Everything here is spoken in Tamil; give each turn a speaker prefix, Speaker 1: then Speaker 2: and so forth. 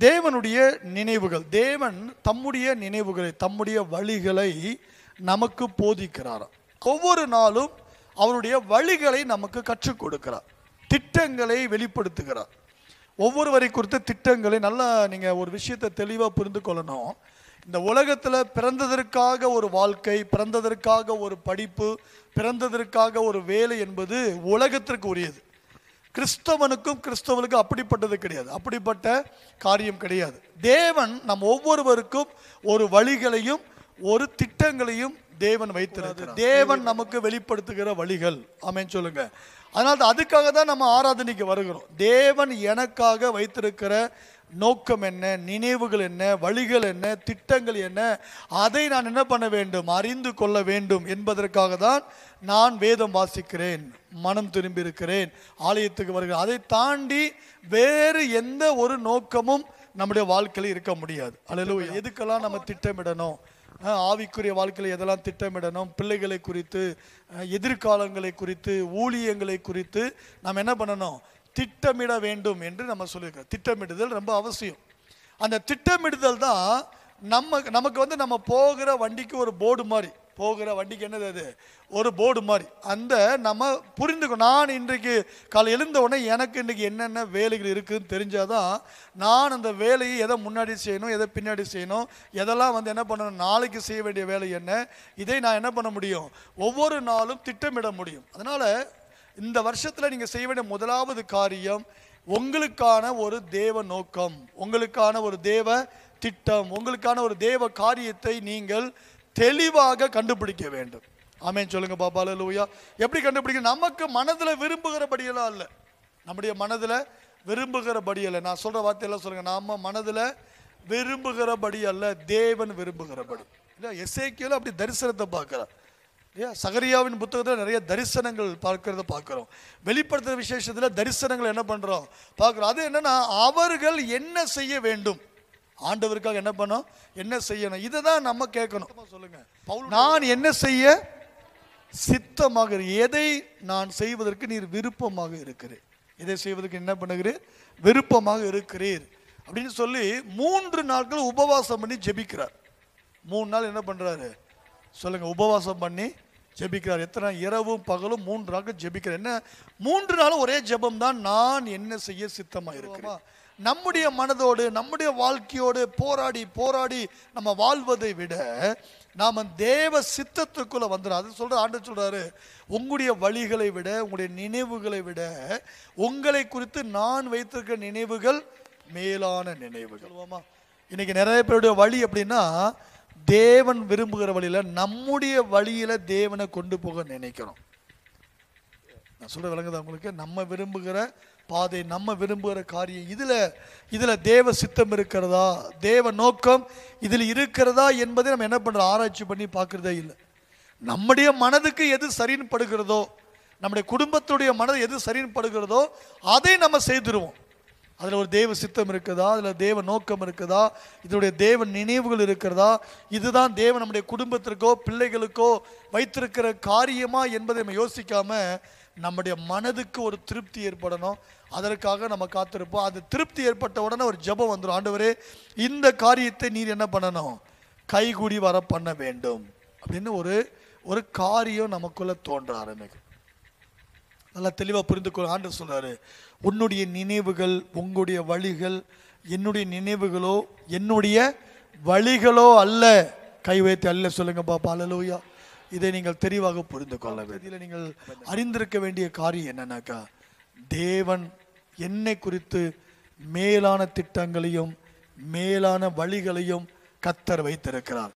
Speaker 1: தேவனுடைய நினைவுகள் தேவன் தம்முடைய நினைவுகளை தம்முடைய வழிகளை நமக்கு போதிக்கிறார். ஒவ்வொரு நாளும் அவருடைய வழிகளை நமக்கு கற்றுக் கொடுக்கிறார். திட்டங்களை வெளிப்படுத்துகிறார். ஒவ்வொருவரை குறித்த திட்டங்களை நல்லா நீங்கள் ஒரு விஷயத்தை தெளிவாக புரிந்து கொள்ளணும். இந்த உலகத்தில் பிறந்ததற்காக ஒரு வாழ்க்கை பிறந்ததற்காக ஒரு படிப்பு பிறந்ததற்காக ஒரு வேலை என்பது உலகத்திற்கு உரியது. கிறிஸ்தவனுக்கும் கிறிஸ்தவனுக்கும் அப்படிப்பட்டது கிடையாது. அப்படிப்பட்ட காரியம் கிடையாது. தேவன் நம் ஒவ்வொருவருக்கும் ஒரு வழிகளையும் ஒரு திட்டங்களையும் தேவன் வைத்திருக்கிறார். தேவன் நமக்கு வெளிப்படுத்துகிற வழிகள். ஆமென் சொல்லுங்க. அதனால தான் அதுக்காக தான் நம்ம ஆராதனைக்கு வருகிறோம். தேவன் எனக்காக வைத்திருக்கிற நோக்கம் என்ன நினைவுகள் என்ன வழிகள் என்ன திட்டங்கள் என்ன அதை நான் என்ன பண்ண வேண்டும் அறிந்து கொள்ள வேண்டும் என்பதற்காக தான் நான் வேதம் வாசிக்கிறேன் மனம் திரும்பி இருக்கிறேன் ஆலயத்துக்கு வருகிறேன். அதை தாண்டி வேறு எந்த ஒரு நோக்கமும் நம்முடைய வாழ்க்கையில் இருக்க முடியாது. அல்ல எதுக்கெல்லாம் நம்ம திட்டமிடணும்? ஆவிக்குரிய வாழ்க்கையில் எதெல்லாம் திட்டமிடணும்? பிள்ளைகளை குறித்து எதிர்காலங்களை குறித்து ஊழியங்களை குறித்து நாம் என்ன பண்ணணும்? திட்டமிட வேண்டும் என்று நம்ம சொல்லியிருக்கோம் திட்டமிடுதல் ரொம்ப அவசியம். அந்த திட்டமிடுதல் தான் நம்ம நமக்கு வந்து நம்ம போகிற வண்டிக்கு ஒரு போர்டு மாதிரி. போகிற வண்டிக்கு என்னது அது? ஒரு போர்டு மாதிரி. அந்த நம்ம புரிந்துக்கணும் நான் இன்றைக்கு காலை எழுந்த உடனே எனக்கு இன்றைக்கி என்னென்ன வேலைகள் இருக்குதுன்னு தெரிஞ்சாதான் நான் அந்த வேலையை எதை முன்னாடி செய்யணும் எதை பின்னாடி செய்யணும் எதெல்லாம் வந்து என்ன பண்ணணும் நாளைக்கு செய்ய வேண்டிய வேலை என்ன இதை நான் என்ன பண்ண முடியும்? ஒவ்வொரு நாளும் திட்டமிட முடியும். அதனால் இந்த வருஷத்தில் நீங்கள் செய்ய வேண்டிய முதலாவது காரியம் உங்களுக்கான ஒரு தேவ நோக்கம் உங்களுக்கான ஒரு தேவ திட்டம் உங்களுக்கான ஒரு தேவ காரியத்தை நீங்கள் தெளிவாக கண்டுபிடிக்க வேண்டும். ஆமென். சொல்லுங்கள் பாபால லூயா எப்படி கண்டுபிடிக்க? நமக்கு மனதில் விரும்புகிறபடியெல்லாம் இல்லை நம்முடைய மனதில் விரும்புகிறபடி அல்ல நான் சொல்கிற வார்த்தையெல்லாம் சொல்லுங்கள் நம்ம மனதில் விரும்புகிறபடி அல்ல தேவன் விரும்புகிறபடி. இல்லை எஸ்ஏக்கியில் அப்படி தரிசனத்தை பார்க்கிறார். இல்லையா? சகரியாவின் புத்தகத்தில் நிறைய தரிசனங்கள் பார்க்கறத பார்க்குறோம். வெளிப்படுத்துகிற விசேஷத்தில் தரிசனங்கள் என்ன பண்ணுறோம் பார்க்குறோம். அது என்னன்னா அவர்கள் என்ன செய்ய வேண்டும்? ஆண்டவருக்காக என்ன பண்ணோம்? என்ன செய்யணும்? இதை தான் நம்ம கேட்கணும். சொல்லுங்க. நான் என்ன செய்ய? சித்தமாக எதை நான் செய்வதற்கு நீர் விருப்பமாக இருக்கிறேன் எதை செய்வதற்கு என்ன பண்ணுகிறீர்? விருப்பமாக இருக்கிறீர். அப்படின்னு சொல்லி மூன்று நாட்கள் உபவாசம் பண்ணி ஜெபிக்கிறார். மூணு நாள் என்ன பண்றாரு? சொல்லுங்க உபவாசம் பண்ணி ஜெபிக்கிறார். எத்தனை இரவும் பகலும் மூன்று நாட்கள் ஜெபிக்கிறார். என்ன? மூன்று நாளும் ஒரே ஜெபம் தான் நான் என்ன செய்ய சித்தமாக இருக்கிறேன் நம்முடைய மனதோடு நம்முடைய வாழ்க்கையோடு போராடி போராடி நம்ம வாழ்வதை விட நாம் தேவ சித்தத்துக்குள்ளே வந்துடும் அது சொல்கிற ஆண்டு சொல்கிறாரு உங்களுடைய வழிகளை விட உங்களுடைய நினைவுகளை விட உங்களை குறித்து நான் வைத்திருக்கிற நினைவுகள் மேலான நினைவுகள். ஆமாம் இன்னைக்கு நிறைய பேருடைய வழி அப்படின்னா தேவன் விரும்புகிற வழியில் நம்முடைய வழியில் தேவனை கொண்டு போக நினைக்கிறோம் நான் சொல்கிற விளங்குதா உங்களுக்கு? நம்ம விரும்புகிற பாதை நம்ம விரும்புகிற காரியம் இதில் இதில் தேவ சித்தம் இருக்கிறதா? தேவ நோக்கம் இதில் இருக்கிறதா என்பதை நம்ம என்ன பண்ணுறோம் ஆராய்ச்சி பண்ணி பார்க்குறதே இல்லை. நம்முடைய மனதுக்கு எது சரின்னு படுகிறதோ நம்முடைய குடும்பத்துடைய மனது எது சரின்னு படுகிறதோ அதை நம்ம செய்திருவோம். அதில் ஒரு தேவ சித்தம் இருக்குதா? அதில் தேவ நோக்கம் இருக்குதா? இதனுடைய தேவ நினைவுகள் இருக்கிறதா? இதுதான் தேவன் நம்முடைய குடும்பத்திற்கோ பிள்ளைகளுக்கோ வைத்திருக்கிற காரியமா என்பதை நம்ம யோசிக்காம நம்முடைய மனதுக்கு ஒரு திருப்தி ஏற்படணும். அதற்காக நம்ம காத்திருப்போம். அது திருப்தி ஏற்பட்ட உடனே ஒரு ஜெபம் வந்துடும் ஆண்டவரே இந்த காரியத்தை நீர் என்ன பண்ணணும்? கைகூடி வர பண்ண வேண்டும். அப்படின்னு ஒரு ஒரு காரியம் நமக்குள்ள தோன்ற ஆரம்பிக்கும். நல்லா தெளிவாக புரிந்து கொள்ள ஆண்டு சொல்றாரு உன்னுடைய நினைவுகள் உங்களுடைய வழிகள் என்னுடைய நினைவுகளோ என்னுடைய வழிகளோ அல்ல. கை வைத்து அல்ல சொல்லுங்க பாப்பா அல்லலூயா இதை நீங்கள் தெளிவாக புரிந்து கொள்ள வேண்டும் இதில் நீங்கள் அறிந்திருக்க வேண்டிய காரியம் என்னன்னாக்கா தேவன் என்னை குறித்து மேலான திட்டங்களையும் மேலான வழிகளையும் கத்தர் வைத்திருக்கிறார்.